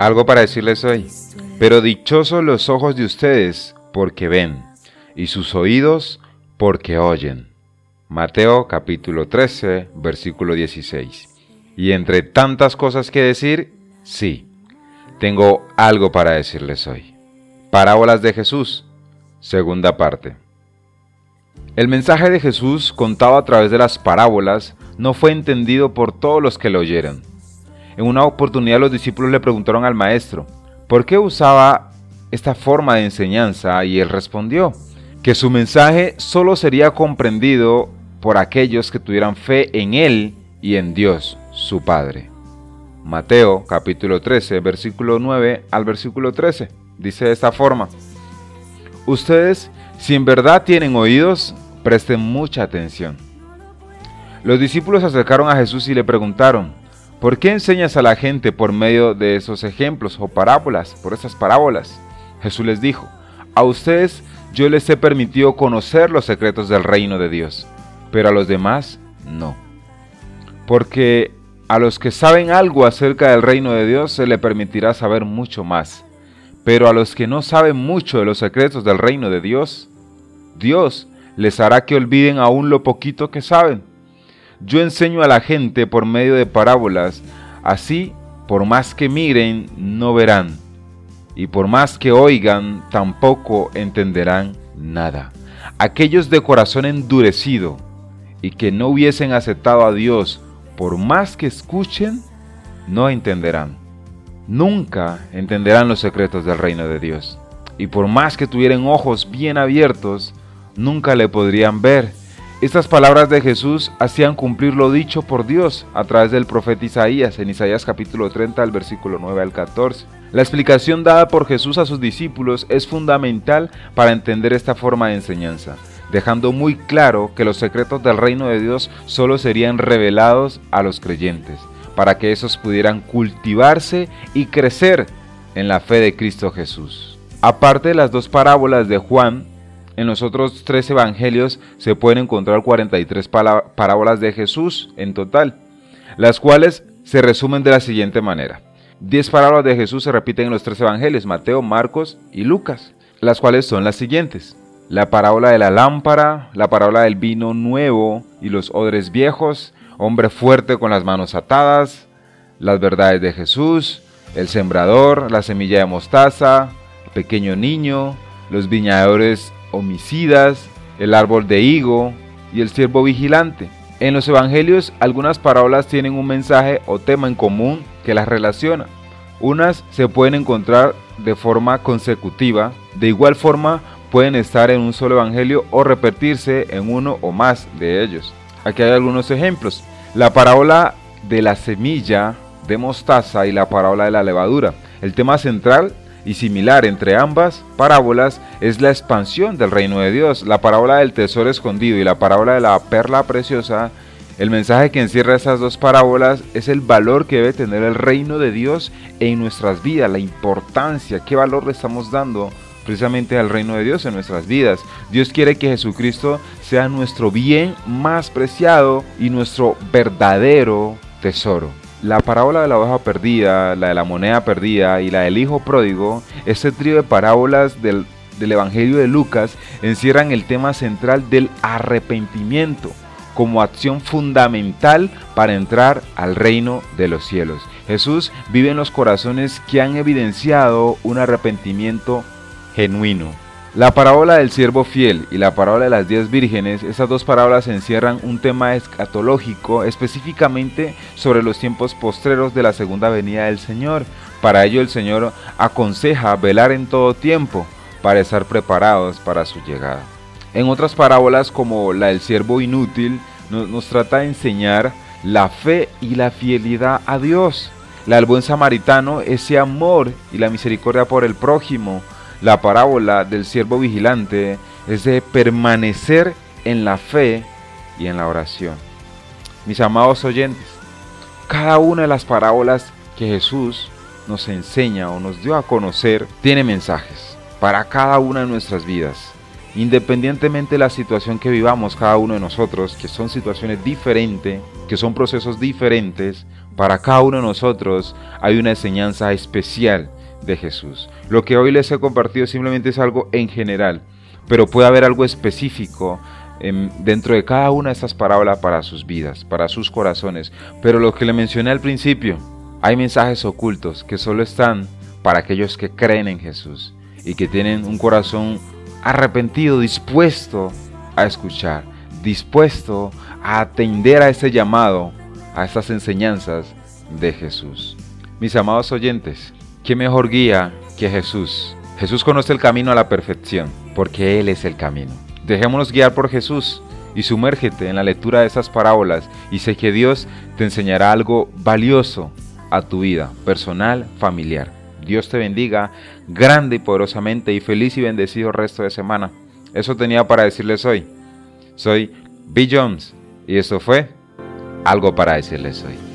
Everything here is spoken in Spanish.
Algo para decirles hoy. Pero dichosos los ojos de ustedes porque ven, y sus oídos porque oyen. Mateo capítulo 13, versículo 16. Y entre tantas cosas que decir, sí, tengo algo para decirles hoy. Parábolas de Jesús, segunda parte. El mensaje de Jesús contado a través de las parábolas no fue entendido por todos los que lo oyeron. En una oportunidad los discípulos le preguntaron al maestro, ¿por qué usaba esta forma de enseñanza? Y él respondió, que su mensaje solo sería comprendido por aquellos que tuvieran fe en él y en Dios, su Padre. Mateo capítulo 13, versículo 9 al versículo 13. Dice de esta forma, Ustedes, si en verdad tienen oídos, presten mucha atención. Los discípulos se acercaron a Jesús y le preguntaron, ¿por qué enseñas a la gente por medio de esos ejemplos o parábolas, por esas parábolas? Jesús les dijo, a ustedes yo les he permitido conocer los secretos del reino de Dios, pero a los demás no. Porque a los que saben algo acerca del reino de Dios se le permitirá saber mucho más. Pero a los que no saben mucho de los secretos del reino de Dios, Dios les hará que olviden aún lo poquito que saben. Yo enseño a la gente por medio de parábolas, así por más que miren, no verán, y por más que oigan, tampoco entenderán nada. Aquellos de corazón endurecido y que no hubiesen aceptado a Dios por más que escuchen, no entenderán. Nunca entenderán los secretos del reino de Dios. Y por más que tuvieran ojos bien abiertos, nunca le podrían ver. Estas palabras de Jesús hacían cumplir lo dicho por Dios a través del profeta Isaías en Isaías capítulo 30 al versículo 9 al 14. La explicación dada por Jesús a sus discípulos es fundamental para entender esta forma de enseñanza dejando muy claro que los secretos del reino de Dios solo serían revelados a los creyentes, para que esos pudieran cultivarse y crecer en la fe de Cristo Jesús. Aparte de las dos parábolas de Juan, en los otros tres evangelios se pueden encontrar 43 parábolas de Jesús en total, las cuales se resumen de la siguiente manera. 10 parábolas de Jesús se repiten en los tres evangelios, Mateo, Marcos y Lucas, las cuales son las siguientes la parábola de la lámpara, la parábola del vino nuevo y los odres viejos, hombre fuerte con las manos atadas, las verdades de Jesús, el sembrador, la semilla de mostaza, pequeño niño, los viñadores homicidas, el árbol de higo y el siervo vigilante. En los evangelios algunas parábolas tienen un mensaje o tema en común que las relaciona. Unas se pueden encontrar de forma consecutiva, de igual forma pueden estar en un solo evangelio o repetirse en uno o más de ellos. Aquí hay algunos ejemplos. La parábola de la semilla de mostaza y la parábola de la levadura. El tema central y similar entre ambas parábolas es la expansión del reino de Dios. La parábola del tesoro escondido y la parábola de la perla preciosa. El mensaje que encierra esas dos parábolas es el valor que debe tener el reino de Dios en nuestras vidas, la importancia, qué valor le estamos dando precisamente al reino de Dios en nuestras vidas. Dios quiere que Jesucristo sea nuestro bien más preciado y nuestro verdadero tesoro. La parábola de la oveja perdida, la de la moneda perdida y la del hijo pródigo, este trío de parábolas del, del Evangelio de Lucas encierran el tema central del arrepentimiento como acción fundamental para entrar al reino de los cielos. Jesús vive en los corazones que han evidenciado un arrepentimiento genuino. La parábola del siervo fiel y la parábola de las diez vírgenes, esas dos parábolas encierran un tema escatológico específicamente sobre los tiempos postreros de la segunda venida del Señor. Para ello el Señor aconseja velar en todo tiempo para estar preparados para su llegada. En otras parábolas como la del siervo inútil nos, nos trata de enseñar la fe y la fidelidad a Dios. La del buen samaritano, ese amor y la misericordia por el prójimo la parábola del siervo vigilante es de permanecer en la fe y en la oración. Mis amados oyentes, cada una de las parábolas que Jesús nos enseña o nos dio a conocer tiene mensajes para cada una de nuestras vidas. Independientemente de la situación que vivamos cada uno de nosotros, que son situaciones diferentes, que son procesos diferentes, para cada uno de nosotros hay una enseñanza especial de Jesús. Lo que hoy les he compartido simplemente es algo en general, pero puede haber algo específico dentro de cada una de estas parábolas para sus vidas, para sus corazones. Pero lo que le mencioné al principio, hay mensajes ocultos que solo están para aquellos que creen en Jesús y que tienen un corazón arrepentido, dispuesto a escuchar, dispuesto a atender a ese llamado, a estas enseñanzas de Jesús. Mis amados oyentes, ¿qué mejor guía que Jesús? Jesús conoce el camino a la perfección, porque Él es el camino. Dejémonos guiar por Jesús y sumérgete en la lectura de esas parábolas y sé que Dios te enseñará algo valioso a tu vida personal, familiar. Dios te bendiga grande y poderosamente y feliz y bendecido resto de semana. Eso tenía para decirles hoy. Soy B. Jones y esto fue algo para decirles hoy.